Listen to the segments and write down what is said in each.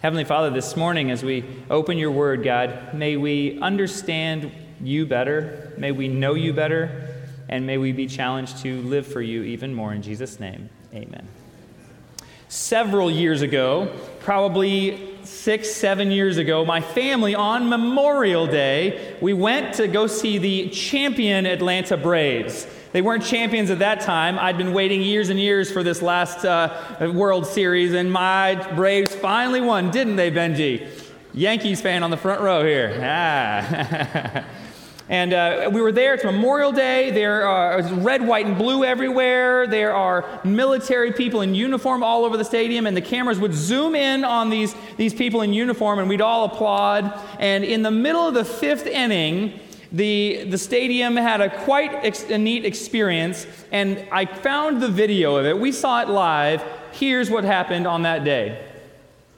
Heavenly Father, this morning as we open your word, God, may we understand you better, may we know you better, and may we be challenged to live for you even more. In Jesus' name, amen. Several years ago, probably six, seven years ago, my family on Memorial Day, we went to go see the champion Atlanta Braves. They weren't champions at that time. I'd been waiting years and years for this last uh, World Series, and my Braves finally won, didn't they, Benji? Yankees fan on the front row here. Ah. and uh, we were there. It's Memorial Day. There are red, white, and blue everywhere. There are military people in uniform all over the stadium, and the cameras would zoom in on these, these people in uniform, and we'd all applaud. And in the middle of the fifth inning, the, the stadium had a quite ex- a neat experience, and I found the video of it. We saw it live. Here's what happened on that day.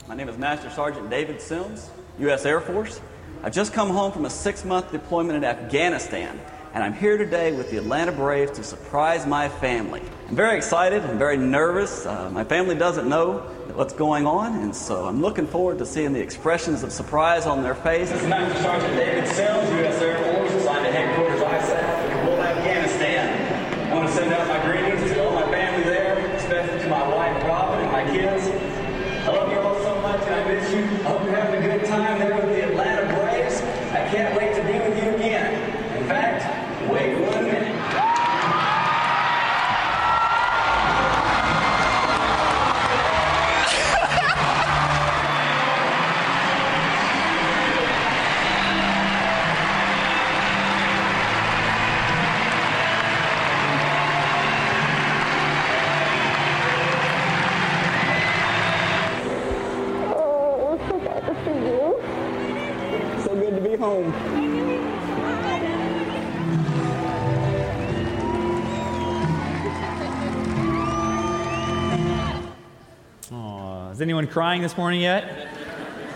My name is Master Sergeant David Sims, U.S. Air Force. I've just come home from a six month deployment in Afghanistan, and I'm here today with the Atlanta Braves to surprise my family. I'm very excited and very nervous. Uh, my family doesn't know what's going on, and so I'm looking forward to seeing the expressions of surprise on their faces. This is Master Sergeant David Sims, U.S. Air Force, is anyone crying this morning yet?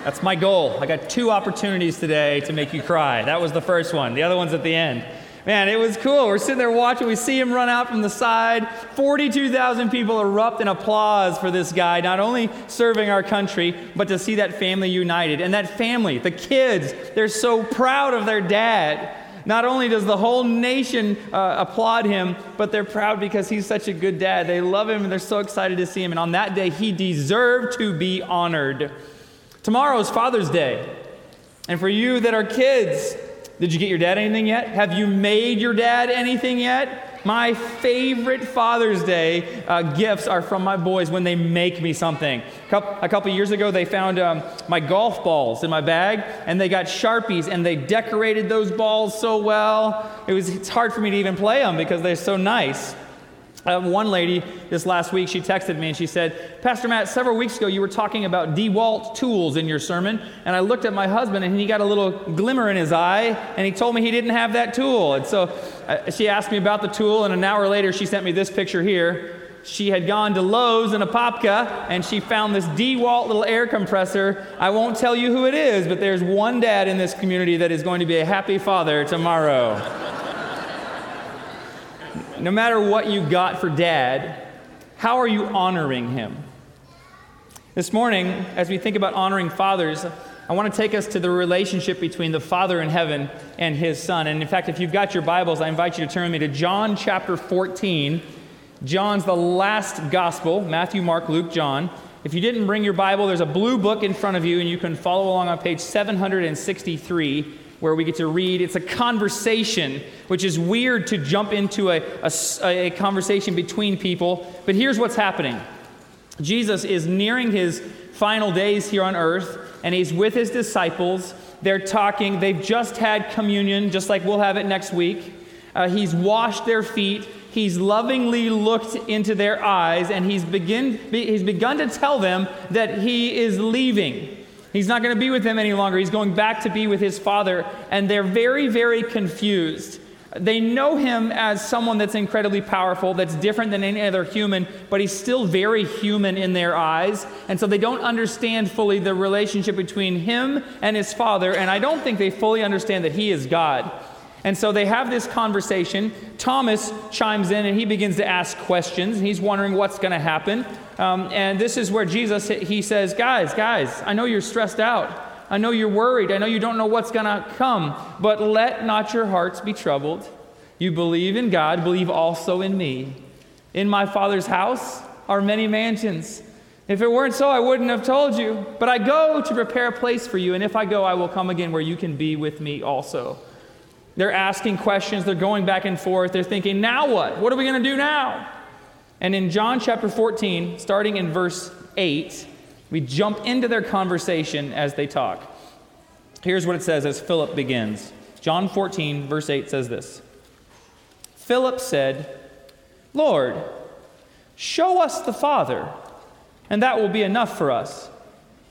That's my goal. I got two opportunities today to make you cry. That was the first one. The other one's at the end. Man, it was cool. We're sitting there watching. We see him run out from the side. 42,000 people erupt in applause for this guy, not only serving our country, but to see that family united. And that family, the kids, they're so proud of their dad. Not only does the whole nation uh, applaud him, but they're proud because he's such a good dad. They love him and they're so excited to see him. And on that day, he deserved to be honored. Tomorrow is Father's Day. And for you that are kids, did you get your dad anything yet? Have you made your dad anything yet? My favorite Father's Day uh, gifts are from my boys when they make me something. A couple, years ago, they found um, my golf balls in my bag, and they got Sharpies, and they decorated those balls so well. It was, it's hard for me to even play them because they're so nice. Uh, one lady this last week, she texted me and she said, Pastor Matt, several weeks ago you were talking about DeWalt tools in your sermon, and I looked at my husband and he got a little glimmer in his eye, and he told me he didn't have that tool. And so uh, she asked me about the tool, and an hour later she sent me this picture here. She had gone to Lowe's in Apopka and she found this DeWalt little air compressor. I won't tell you who it is, but there's one dad in this community that is going to be a happy father tomorrow no matter what you got for dad, how are you honoring him? This morning, as we think about honoring fathers, I want to take us to the relationship between the Father in heaven and his Son. And in fact, if you've got your Bibles, I invite you to turn with me to John chapter 14. John's the last gospel Matthew, Mark, Luke, John. If you didn't bring your Bible, there's a blue book in front of you, and you can follow along on page 763 where we get to read. It's a conversation, which is weird to jump into a, a, a, conversation between people. But here's what's happening Jesus is nearing his final days here on earth, and he's with his disciples. They're talking, they've just had communion, just like we'll have it next week. Uh, he's washed their feet. He's lovingly looked into their eyes, and he's, begin, he's begun to tell them that he is leaving. He's not going to be with them any longer. He's going back to be with his father. And they're very, very confused. They know him as someone that's incredibly powerful, that's different than any other human, but he's still very human in their eyes. And so they don't understand fully the relationship between him and his father. And I don't think they fully understand that he is God. And so they have this conversation. Thomas chimes in and he begins to ask questions. He's wondering what's going to happen. Um, and this is where Jesus, he says, Guys, guys, I know you're stressed out. I know you're worried. I know you don't know what's going to come. But let not your hearts be troubled. You believe in God, believe also in me. In my Father's house are many mansions. If it weren't so, I wouldn't have told you. But I go to prepare a place for you, and if I go, I will come again where you can be with me also. They're asking questions, they're going back and forth, they're thinking, now what? What are we going to do now? And in John chapter 14, starting in verse 8, we jump into their conversation as they talk. Here's what it says as Philip begins. John 14, verse 8 says this Philip said, Lord, show us the Father, and that will be enough for us.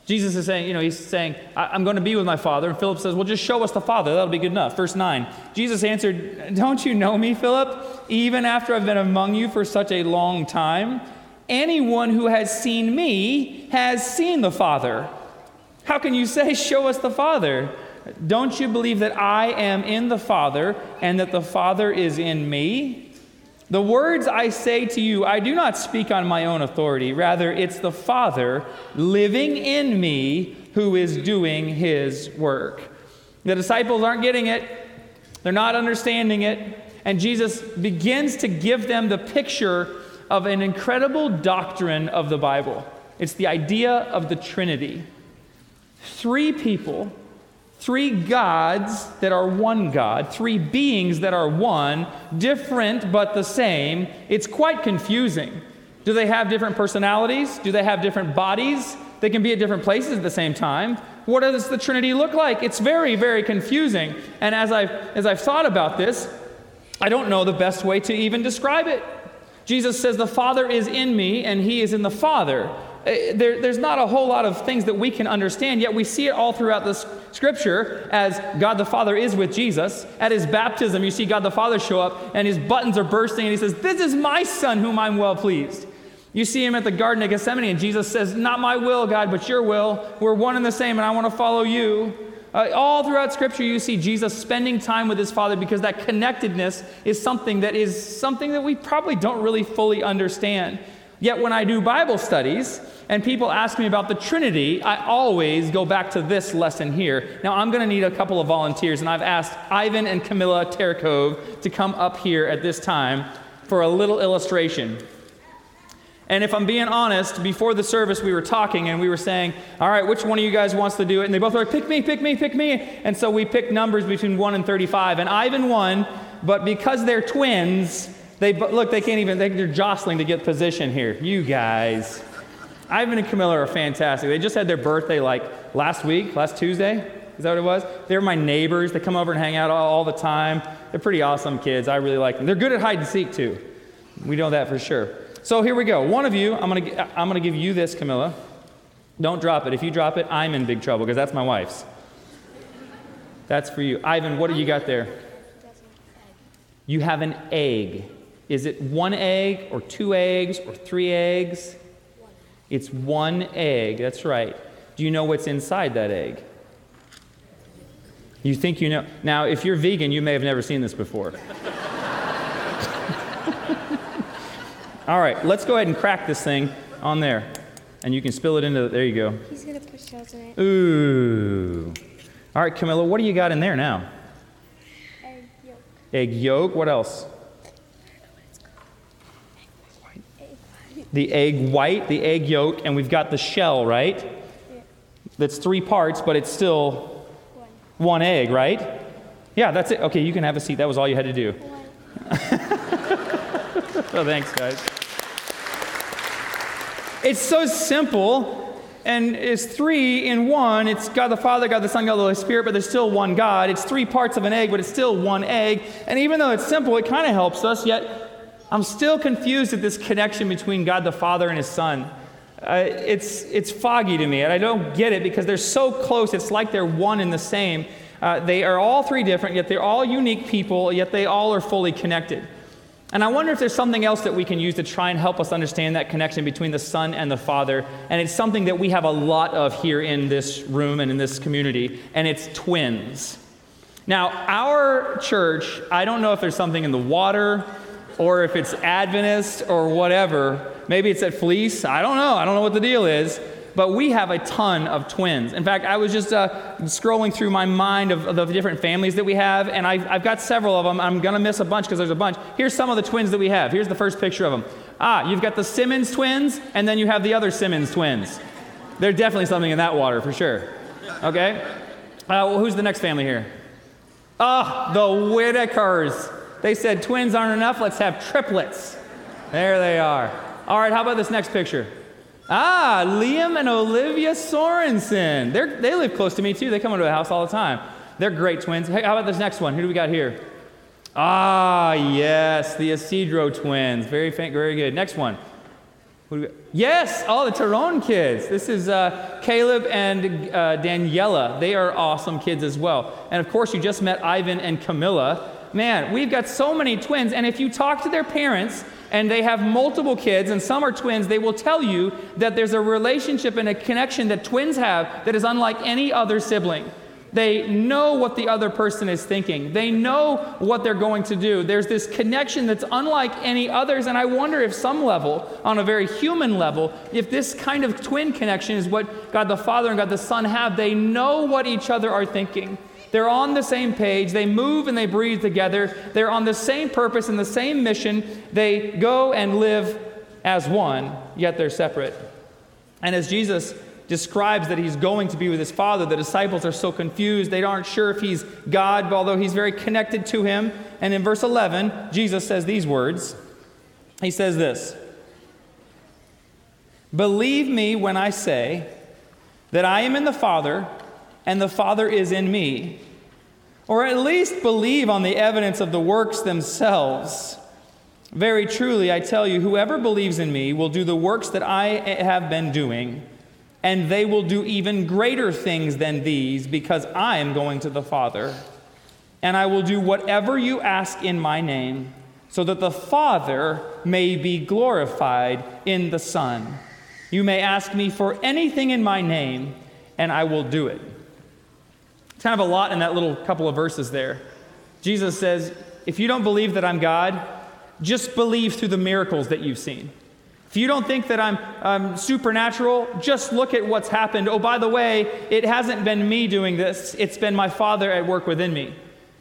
Jesus is saying, you know, he's saying, I'm going to be with my Father. And Philip says, Well, just show us the Father. That'll be good enough. Verse 9 Jesus answered, Don't you know me, Philip? Even after I've been among you for such a long time, anyone who has seen me has seen the Father. How can you say, Show us the Father? Don't you believe that I am in the Father and that the Father is in me? The words I say to you, I do not speak on my own authority. Rather, it's the Father living in me who is doing his work. The disciples aren't getting it, they're not understanding it. And Jesus begins to give them the picture of an incredible doctrine of the Bible. It's the idea of the Trinity. Three people Three gods that are one God, three beings that are one, different but the same. It's quite confusing. Do they have different personalities? Do they have different bodies? They can be at different places at the same time. What does the Trinity look like? It's very, very confusing. And as I've, as I've thought about this, I don't know the best way to even describe it. Jesus says, The Father is in me, and He is in the Father. Uh, there, there's not a whole lot of things that we can understand, yet we see it all throughout the scripture as God the Father is with Jesus. At his baptism, you see God the Father show up, and his buttons are bursting, and he says, This is my son whom I'm well pleased. You see him at the Garden of Gethsemane, and Jesus says, Not my will, God, but your will. We're one and the same, and I want to follow you. Uh, all throughout Scripture, you see Jesus spending time with his Father because that connectedness is something that is something that we probably don't really fully understand. Yet when I do Bible studies and people ask me about the Trinity, I always go back to this lesson here. Now I'm going to need a couple of volunteers, and I've asked Ivan and Camilla Terakov to come up here at this time for a little illustration. And if I'm being honest, before the service we were talking and we were saying, all right, which one of you guys wants to do it? And they both were like, pick me, pick me, pick me. And so we picked numbers between 1 and 35. And Ivan won, but because they're twins, they look, they can't even, they're jostling to get position here. You guys. Ivan and Camilla are fantastic. They just had their birthday like last week, last Tuesday. Is that what it was? They're my neighbors. They come over and hang out all, all the time. They're pretty awesome kids. I really like them. They're good at hide and seek too. We know that for sure. So here we go. One of you, I'm gonna, I'm gonna give you this, Camilla. Don't drop it. If you drop it, I'm in big trouble because that's my wife's. That's for you. Ivan, what do you got there? You have an egg. Is it one egg or two eggs or three eggs? It's one egg. That's right. Do you know what's inside that egg? You think you know. Now, if you're vegan, you may have never seen this before. All right, let's go ahead and crack this thing on there. And you can spill it into, there you go. He's going to put shells in it. Ooh. All right, Camilla, what do you got in there now? Egg yolk. Egg yolk. What else? The egg white, the egg yolk, and we've got the shell, right? Yeah. That's three parts, but it's still One. one egg, right? Yeah, that's it. Okay, you can have a seat. That was all you had to do. Oh, thanks, guys. It's so simple, and it's three in one. It's God the Father, God the Son, God the Holy Spirit, but there's still one God. It's three parts of an egg, but it's still one egg. And even though it's simple, it kind of helps us, yet I'm still confused at this connection between God the Father and His Son. Uh, it's, it's foggy to me, and I don't get it because they're so close. It's like they're one and the same. Uh, they are all three different, yet they're all unique people, yet they all are fully connected. And I wonder if there's something else that we can use to try and help us understand that connection between the Son and the Father. And it's something that we have a lot of here in this room and in this community, and it's twins. Now, our church, I don't know if there's something in the water or if it's Adventist or whatever. Maybe it's at Fleece. I don't know. I don't know what the deal is. But we have a ton of twins. In fact, I was just uh, scrolling through my mind of, of, the different families that we have, and I've, I've got several of them. I'm going to miss a bunch because there's a bunch. Here's some of the twins that we have. Here's the first picture of them. Ah, you've got the Simmons twins, and then you have the other Simmons twins. There's definitely something in that water for sure. Okay? Uh, well, who's the next family here? Ah, oh, the Whitakers. They said twins aren't enough, let's have triplets. There they are. All right, how about this next picture? Ah, Liam and Olivia Sorensen. They're, they live close to me too. They come into the house all the time. They're great twins. Hey, how about this next one? Who do we got here? Ah, yes, the Isidro twins. Very, very good. Next one. Yes, all the Tyrone kids. This is uh, Caleb and uh, Daniela. They are awesome kids as well. And of course, you just met Ivan and Camilla. Man, we've got so many twins. And if you talk to their parents and they have multiple kids, and some are twins, they will tell you that there's a relationship and a connection that twins have that is unlike any other sibling. They know what the other person is thinking. They know what they're going to do. There's this connection that's unlike any others. And I wonder if, some level, on a very human level, if this kind of twin connection is what God the Father and God the Son have. They know what each other are thinking. They're on the same page. They move and they breathe together. They're on the same purpose and the same mission. They go and live as one, yet they're separate. And as Jesus describes that he's going to be with his father. The disciples are so confused. They aren't sure if he's God, although he's very connected to him. And in verse 11, Jesus says these words He says this Believe me when I say that I am in the Father and the Father is in me. Or at least believe on the evidence of the works themselves. Very truly, I tell you, whoever believes in me will do the works that I have been doing and they will do even greater things than these because I am going to the Father. And I will do whatever you ask in my name, so that the Father may be glorified in the Son. You may ask me for anything in my name, and I will do it. Kind of a lot in that little couple of verses there. Jesus says, If you don't believe that I'm God, just believe through the miracles that you've seen. If you don't think that I'm um, supernatural, just look at what's happened. Oh, by the way, it hasn't been me doing this, it's been my Father at work within me.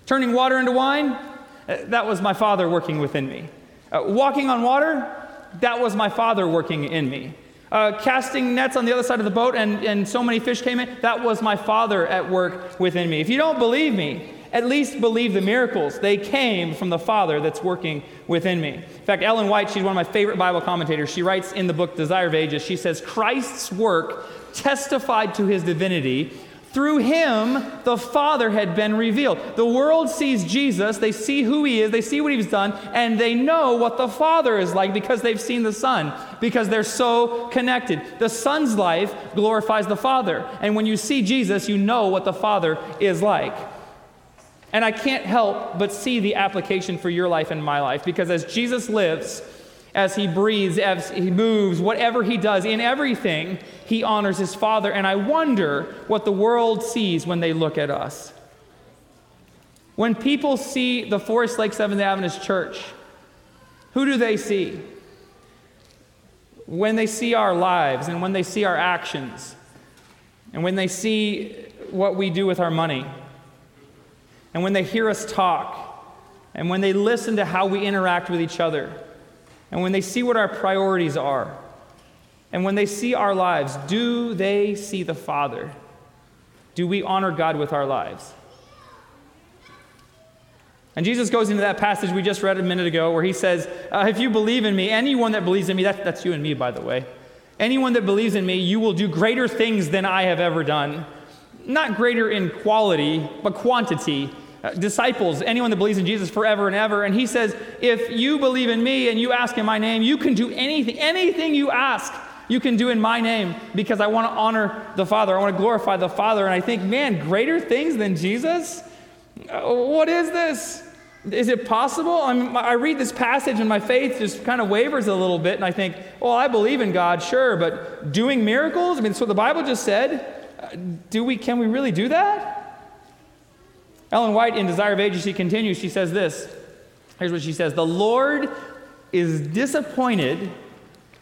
Turning water into wine, uh, that was my Father working within me. Uh, walking on water, that was my Father working in me. Uh, casting nets on the other side of the boat and, and so many fish came in, that was my Father at work within me. If you don't believe me, at least believe the miracles. They came from the Father that's working within me. In fact, Ellen White, she's one of my favorite Bible commentators. She writes in the book Desire of Ages, she says, Christ's work testified to his divinity. Through him, the Father had been revealed. The world sees Jesus, they see who he is, they see what he's done, and they know what the Father is like because they've seen the Son, because they're so connected. The Son's life glorifies the Father. And when you see Jesus, you know what the Father is like. And I can't help but see the application for your life and my life because as Jesus lives, as he breathes, as he moves, whatever he does, in everything, he honors his Father. And I wonder what the world sees when they look at us. When people see the Forest Lake Seventh Adventist Church, who do they see? When they see our lives and when they see our actions, and when they see what we do with our money and when they hear us talk, and when they listen to how we interact with each other, and when they see what our priorities are, and when they see our lives, do they see the Father? Do we honor God with our lives? And Jesus goes into that passage we just read a minute ago where he says, uh, If you believe in me, anyone that believes in me, that, that's you and me, by the way, anyone that believes in me, you will do greater things than I have ever done. Not greater in quality, but quantity. Uh, disciples, anyone that believes in Jesus forever and ever. And he says, If you believe in me and you ask in my name, you can do anything, anything you ask, you can do in my name because I want to honor the Father. I want to glorify the Father. And I think, man, greater things than Jesus? Uh, what is this? Is it possible? I, mean, I read this passage and my faith just kind of wavers a little bit, and I think, well, I believe in God, sure, but doing miracles? I mean, so the Bible just said. Uh, do we, can we really do that? Ellen White in Desire of Ages, she continues, she says this. Here's what she says The Lord is disappointed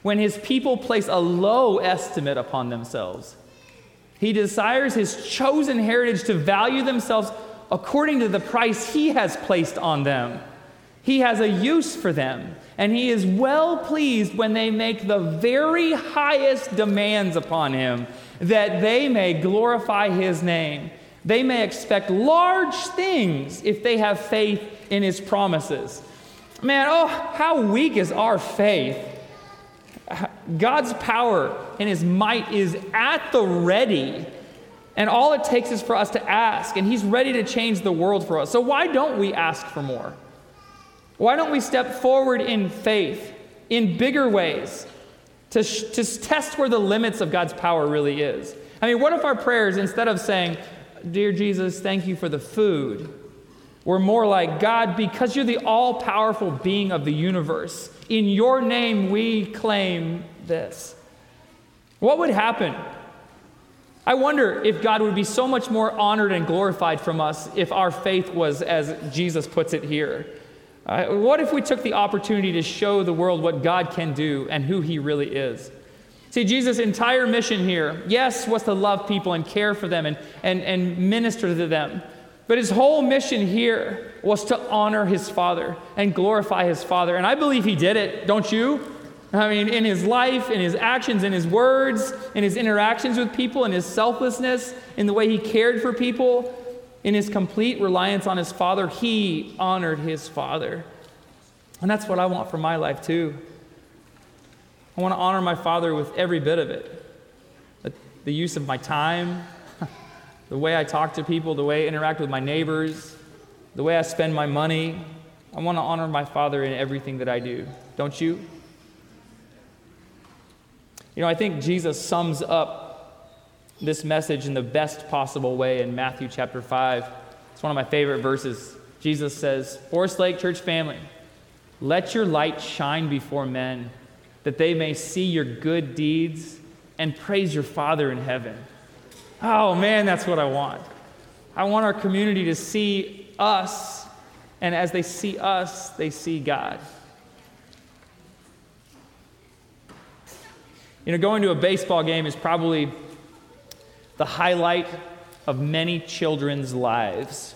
when his people place a low estimate upon themselves. He desires his chosen heritage to value themselves according to the price he has placed on them. He has a use for them, and he is well pleased when they make the very highest demands upon him that they may glorify his name. They may expect large things if they have faith in his promises. Man, oh, how weak is our faith? God's power and his might is at the ready. And all it takes is for us to ask, and he's ready to change the world for us. So, why don't we ask for more? Why don't we step forward in faith in bigger ways to, sh- to test where the limits of God's power really is? I mean, what if our prayers, instead of saying, Dear Jesus, thank you for the food, we're more like, God, because you're the all powerful being of the universe, in your name we claim this. What would happen? I wonder if God would be so much more honored and glorified from us if our faith was as Jesus puts it here. Uh, what if we took the opportunity to show the world what God can do and who He really is? See, Jesus' entire mission here, yes, was to love people and care for them and, and, and minister to them. But his whole mission here was to honor his Father and glorify his Father. And I believe he did it, don't you? I mean, in his life, in his actions, in his words, in his interactions with people, in his selflessness, in the way he cared for people, in his complete reliance on his Father, he honored his Father. And that's what I want for my life, too. I want to honor my Father with every bit of it the, use of my time, the way I talk to people, the way I interact with my neighbors, the way I spend my money. I want to honor my Father in everything that I do. Don't you? You know, I think Jesus sums up this message in the best possible way in Matthew chapter 5. It's one of my favorite verses. Jesus says, Forest Lake Church family, let your light shine before men that they may see your good deeds and praise your Father in heaven. Oh man, that's what I want. I want our community to see us, and as they see us, they see God. You know, going to a baseball game is probably the highlight of many children's lives.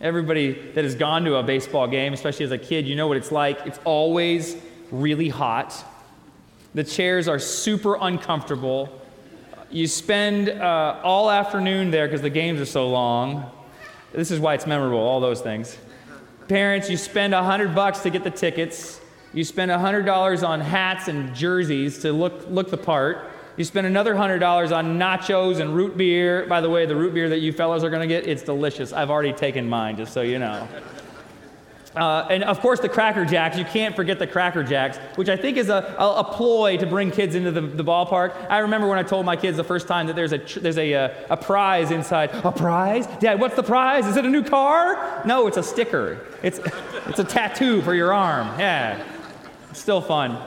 Everybody that has gone to a baseball game, especially as a kid, you know what it's like. It's always really hot. The chairs are super uncomfortable. You spend uh, all afternoon there because the games are so long. This is why it's memorable, all those things. Parents, you spend a hundred bucks to get the tickets. You spend a hundred dollars on hats and jerseys to look, look the part. You spend another hundred dollars on nachos and root beer. By the way, the root beer that you fellows are going to get, it's delicious. I've already taken mine, just so you know. Uh, and of course, the Cracker Jacks. You can't forget the Cracker Jacks, which I think is a, a, a ploy to bring kids into the, the, ballpark. I remember when I told my kids the first time that there's, a, there's a, a, a prize inside. A prize? Dad, what's the prize? Is it a new car? No, it's a sticker. It's, it's a tattoo for your arm. Yeah. Still fun.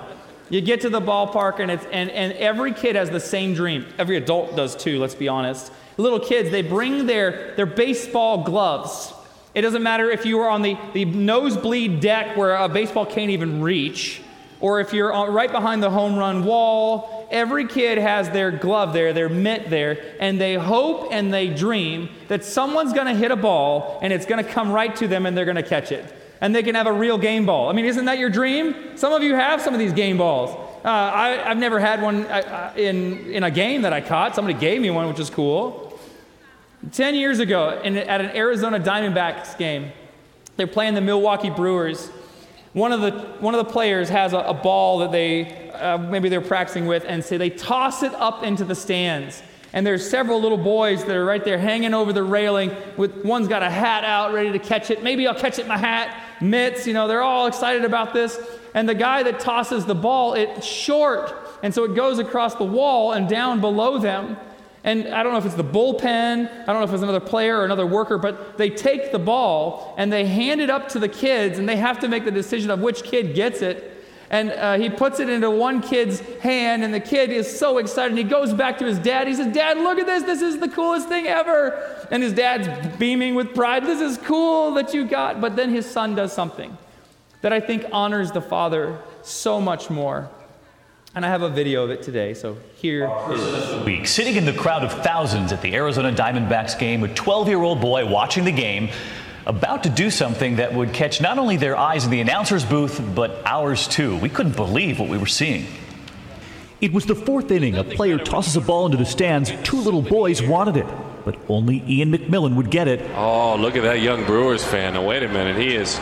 You get to the ballpark, and, it's, and, and every kid has the same dream. Every adult does too, let's be honest. Little kids, they bring their, their baseball gloves it doesn't matter if you are on the, the nosebleed deck where a baseball can't even reach, or if you're right behind the home run wall. Every kid has their glove there, their mitt there, and they hope and they dream that someone's going to hit a ball and it's going to come right to them and they're going to catch it. And they can have a real game ball. I mean, isn't that your dream? Some of you have some of these game balls. Uh, I, have never had one uh, uh, in, in a game that I caught. Somebody gave me one, which is cool. 10 years ago, in, at an Arizona Diamondbacks game, they're playing the Milwaukee Brewers. One of the, one of the players has a, a ball that they, uh, maybe they're practicing with, and so they toss it up into the stands. And there's several little boys that are right there hanging over the railing. With one's got a hat out, ready to catch it. Maybe I'll catch it in my hat. Mitts, you know, they're all excited about this. And the guy that tosses the ball, it's short, and so it goes across the wall and down below them. And I don't know if it's the bullpen, I don't know if it's another player or another worker, but they take the ball and they hand it up to the kids and they have to make the decision of which kid gets it. And uh, he puts it into one kid's hand, and the kid is so excited. And he goes back to his dad. He says, Dad, look at this. This is the coolest thing ever. And his dad's beaming with pride. This is cool that you got. But then his son does something that I think honors the father so much more. And I have a video of it today, so here oh, it is. Week, sitting in the crowd of thousands at the Arizona Diamondbacks game, a 12 year old boy watching the game, about to do something that would catch not only their eyes in the announcer's booth, but ours too. We couldn't believe what we were seeing. It was the fourth inning. A player tosses a ball into the stands. Two little boys wanted it, but only Ian McMillan would get it. Oh, look at that young Brewers fan. Now, wait a minute. He is.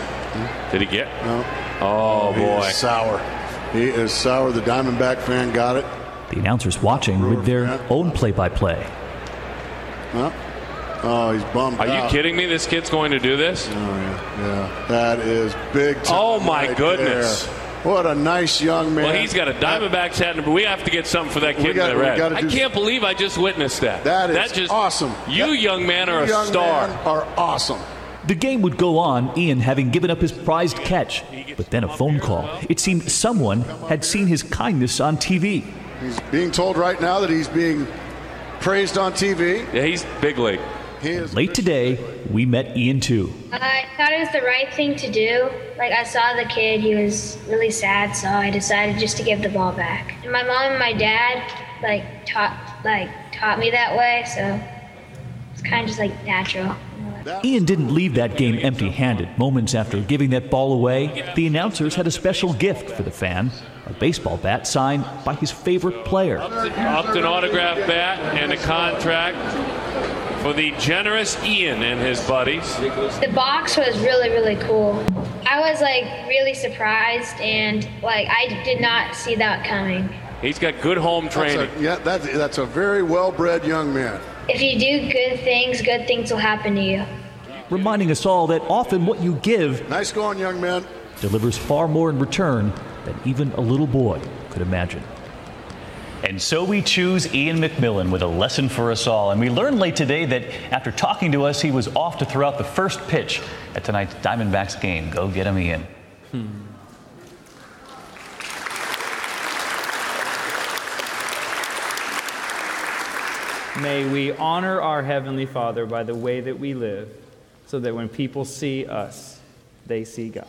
Did he get? No. Oh, oh He boy. is sour. He is sour. The Diamondback fan got it. The announcers watching with their own play by play. Oh, he's bummed Are you kidding me? This kid's going to do this? Oh, yeah. yeah. That is big time Oh, my right goodness. there. What a nice young man. Well, he's got a Diamondbacks hat, but we have to get something for that kid got- in the red. I can't believe I just witnessed that. That is That just, awesome. You, That- young man, are a young star. men are awesome. The game would go on, Ian having given up his prized catch. But then a phone call. It seemed someone had seen his kindness on TV. He's being told right now that he's being praised on TV. Yeah, he's big league. He is Late today, we met Ian too. I thought it was the right thing to do. Like I saw the kid, he was really sad, so I decided just to give the ball back. And my mom and my dad like taught like taught me that way, so it's kind of just like natural. Ian didn't leave that game empty handed. Moments after giving that ball away, the announcers had a special gift for the fan a baseball bat signed by his favorite player. Upton autograph bat and a contract for the generous Ian and his buddies. The box was really really cool. I was like really surprised and like I did not see that coming. He's got good home That's training. a, yeah, that's, that's a very well-bred young man. If you do good things, good things will happen to you. Reminding us all that often what you give Nice going, young man. delivers far more in return than even a little boy could imagine. And so we choose Ian McMillan with a lesson for us all. And we learned late today that after talking to us, he was off to throw out the first pitch at tonight's Diamondbacks game. Go get him, Ian. Hmm. May we honor our Heavenly Father by the way that we live, so that when people see us, they see God.